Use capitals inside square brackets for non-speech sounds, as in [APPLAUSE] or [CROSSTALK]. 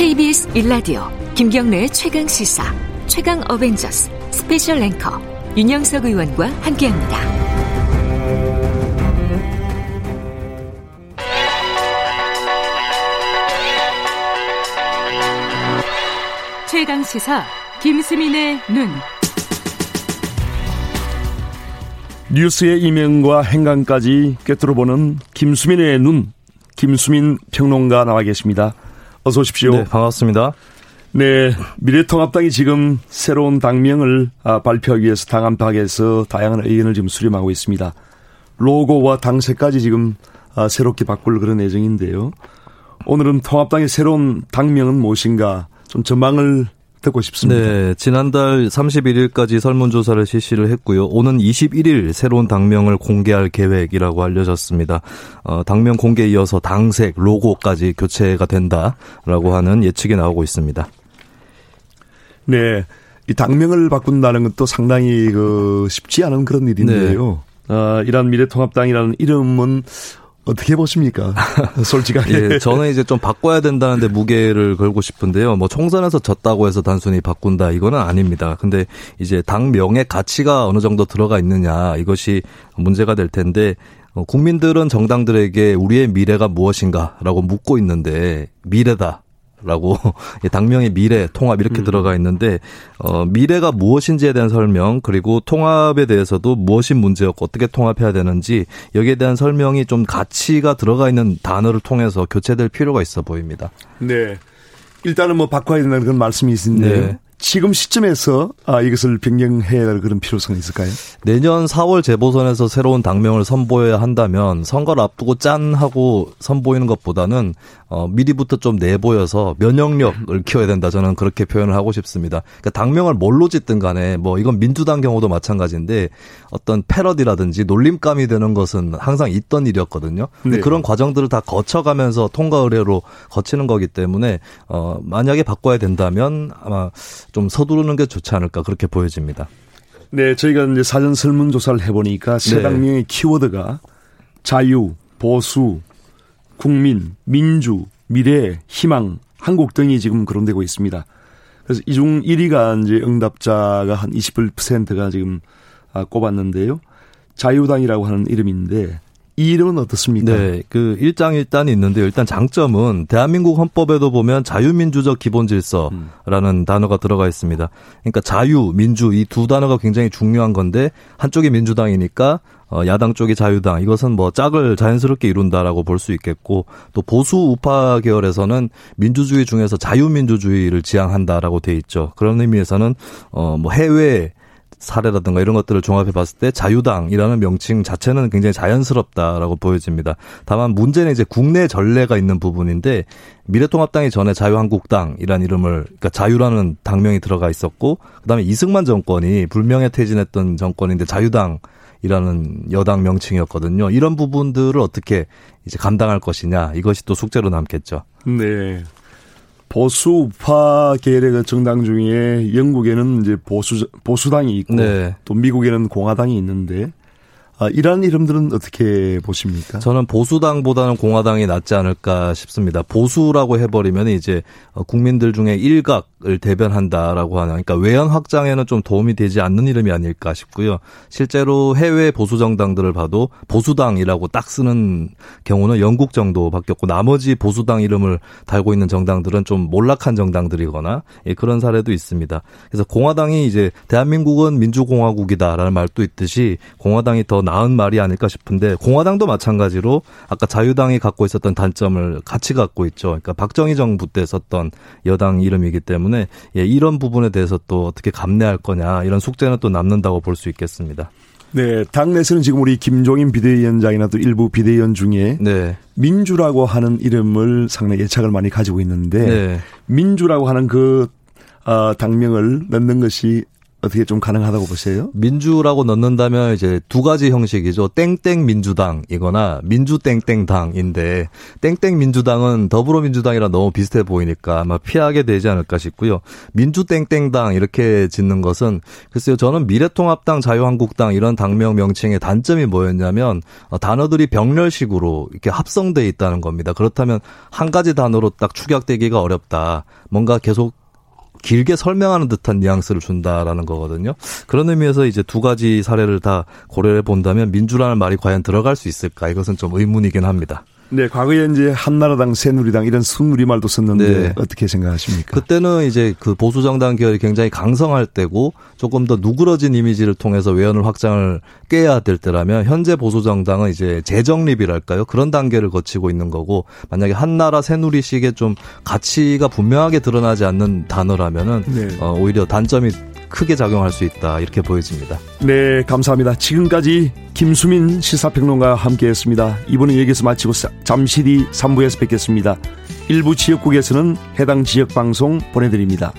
KBS 1라디오 김경래의 최강 시사 최강 어벤져스 스페셜 랭커 윤영석 의원과 함께합니다. 최강 시사 김수민의 눈. 뉴스의 이면과 행간까지 꿰뚫어보는 김수민의 눈. 김수민 평론가 나와 계십니다. 어서 오십시오. 네, 반갑습니다. 네, 미래통합당이 지금 새로운 당명을 아, 발표하기 위해서 당 안팎에서 다양한 의견을 지금 수렴하고 있습니다. 로고와 당세까지 지금 아, 새롭게 바꿀 그런 예정인데요. 오늘은 통합당의 새로운 당명은 무엇인가 좀 전망을 듣고 싶습니다. 네, 지난달 31일까지 설문조사를 실시를 했고요. 오는 21일 새로운 당명을 공개할 계획이라고 알려졌습니다. 어, 당명 공개에 이어서 당색, 로고까지 교체가 된다라고 하는 예측이 나오고 있습니다. 네, 이 당명을 바꾼다는 것도 상당히 그 쉽지 않은 그런 일인데요. 네. 어, 이란 미래통합당이라는 이름은 어떻게 보십니까? [LAUGHS] 솔직하게. 예, 저는 이제 좀 바꿔야 된다는데 무게를 걸고 싶은데요. 뭐 총선에서 졌다고 해서 단순히 바꾼다 이거는 아닙니다. 근데 이제 당 명의 가치가 어느 정도 들어가 있느냐 이것이 문제가 될 텐데 어, 국민들은 정당들에게 우리의 미래가 무엇인가라고 묻고 있는데 미래다. 라고 [LAUGHS] 당명의 미래 통합 이렇게 음. 들어가 있는데 어 미래가 무엇인지에 대한 설명 그리고 통합에 대해서도 무엇이 문제였고 어떻게 통합해야 되는지 여기에 대한 설명이 좀 가치가 들어가 있는 단어를 통해서 교체될 필요가 있어 보입니다. 네. 일단은 뭐 바꿔야 된다는 그런 말씀이 있는데 네. 지금 시점에서 아, 이것을 변경해야 할 그런 필요성이 있을까요? 내년 4월 재보선에서 새로운 당명을 선보여야 한다면 선거를 앞두고 짠 하고 선보이는 것보다는 어, 미리부터 좀 내보여서 면역력을 키워야 된다. 저는 그렇게 표현을 하고 싶습니다. 그러니까 당명을 뭘로 짓든 간에 뭐 이건 민주당 경우도 마찬가지인데 어떤 패러디라든지 놀림감이 되는 것은 항상 있던 일이었거든요. 근데 네. 그런 과정들을 다 거쳐가면서 통과 의뢰로 거치는 거기 때문에 어, 만약에 바꿔야 된다면 아마 좀 서두르는 게 좋지 않을까 그렇게 보여집니다. 네, 저희가 이제 사전 설문 조사를 해보니까 세 당명의 네. 키워드가 자유, 보수, 국민, 민주, 미래, 희망, 한국 등이 지금 거론되고 있습니다. 그래서 이 중 1위가 이제 응답자가 한 21%가 지금 아, 꼽았는데요. 자유당이라고 하는 이름인데 이 이름은 어떻습니까? 네, 그 일장일단이 있는데요. 일단 장점은 대한민국 헌법에도 보면 자유민주적 기본질서라는 음. 단어가 들어가 있습니다. 그러니까 자유, 민주 이 두 단어가 굉장히 중요한 건데 한쪽이 민주당이니까 어, 야당 쪽이 자유당 이것은 뭐 짝을 자연스럽게 이룬다라고 볼 수 있겠고 또 보수 우파 계열에서는 민주주의 중에서 자유민주주의를 지향한다라고 돼 있죠. 그런 의미에서는 어뭐 해외 사례라든가 이런 것들을 종합해 봤을 때 자유당이라는 명칭 자체는 굉장히 자연스럽다라고 보여집니다. 다만 문제는 이제 국내 전례가 있는 부분인데 미래통합당이 전에 자유한국당이라는 이름을 그러니까 자유라는 당명이 들어가 있었고 그다음에 이승만 정권이 불명예 퇴진했던 정권인데 자유당 이라는 여당 명칭이었거든요. 이런 부분들을 어떻게 이제 감당할 것이냐 이것이 또 숙제로 남겠죠. 네. 보수 우파 계열의 그 정당 중에 영국에는 이제 보수 보수당이 있고 네. 또 미국에는 공화당이 있는데 아, 이러한 이름들은 어떻게 보십니까? 저는 보수당보다는 공화당이 낫지 않을까 싶습니다. 보수라고 해버리면 이제 국민들 중에 일각을 대변한다라고 하는 그러니까 외연 확장에는 좀 도움이 되지 않는 이름이 아닐까 싶고요. 실제로 해외 보수 정당들을 봐도 보수당이라고 딱 쓰는 경우는 영국 정도 바뀌었고 나머지 보수당 이름을 달고 있는 정당들은 좀 몰락한 정당들이거나 예, 그런 사례도 있습니다. 그래서 공화당이 이제 대한민국은 민주공화국이다라는 말도 있듯이 공화당이 더 나은 말이 아닐까 싶은데 공화당도 마찬가지로 아까 자유당이 갖고 있었던 단점을 같이 갖고 있죠. 그러니까 박정희 정부 때 썼던 여당 이름이기 때문에 예, 이런 부분에 대해서 또 어떻게 감내할 거냐 이런 숙제는 또 남는다고 볼 수 있겠습니다. 네, 당내에서는 지금 우리 김종인 비대위원장이나 또 일부 비대위원 중에 네. 민주라고 하는 이름을 상당히 애착을 많이 가지고 있는데 네. 민주라고 하는 그 어, 당명을 넣는 것이 어떻게 좀 가능하다고 보세요? 민주라고 넣는다면 이제 두 가지 형식이죠. 땡땡 민주당이거나 민주 땡땡 당인데 땡땡 민주당은 더불어민주당이랑 너무 비슷해 보이니까 아마 피하게 되지 않을까 싶고요. 민주 땡땡 당 이렇게 짓는 것은 글쎄요. 저는 미래통합당, 자유한국당 이런 당명 명칭의 단점이 뭐였냐면 어, 단어들이 병렬식으로 이렇게 합성돼 있다는 겁니다. 그렇다면 한 가지 단어로 딱 축약되기가 어렵다. 뭔가 계속 길게 설명하는 듯한 뉘앙스를 준다라는 거거든요. 그런 의미에서 이제 두 가지 사례를 다 고려해 본다면 민주라는 말이 과연 들어갈 수 있을까 이것은 좀 의문이긴 합니다. 네, 과거에 이제 한나라당, 새누리당 이런 순우리말도 썼는데 네. 어떻게 생각하십니까? 그때는 이제 그 보수 정당 계열이 굉장히 강성할 때고 조금 더 누그러진 이미지를 통해서 외연을 확장을 깨야 될 때라면 현재 보수 정당은 이제 재정립이랄까요? 그런 단계를 거치고 있는 거고 만약에 한나라 새누리식의 좀 가치가 분명하게 드러나지 않는 단어라면은 네. 어, 오히려 단점이 크게 작용할 수 있다 이렇게 보여집니다. 네, 감사합니다. 지금까지 김수민 시사평론가와 함께했습니다. 이번은 여기서 마치고 잠시 뒤 3부에서 뵙겠습니다. 일부 지역국에서는 해당 지역 방송 보내드립니다.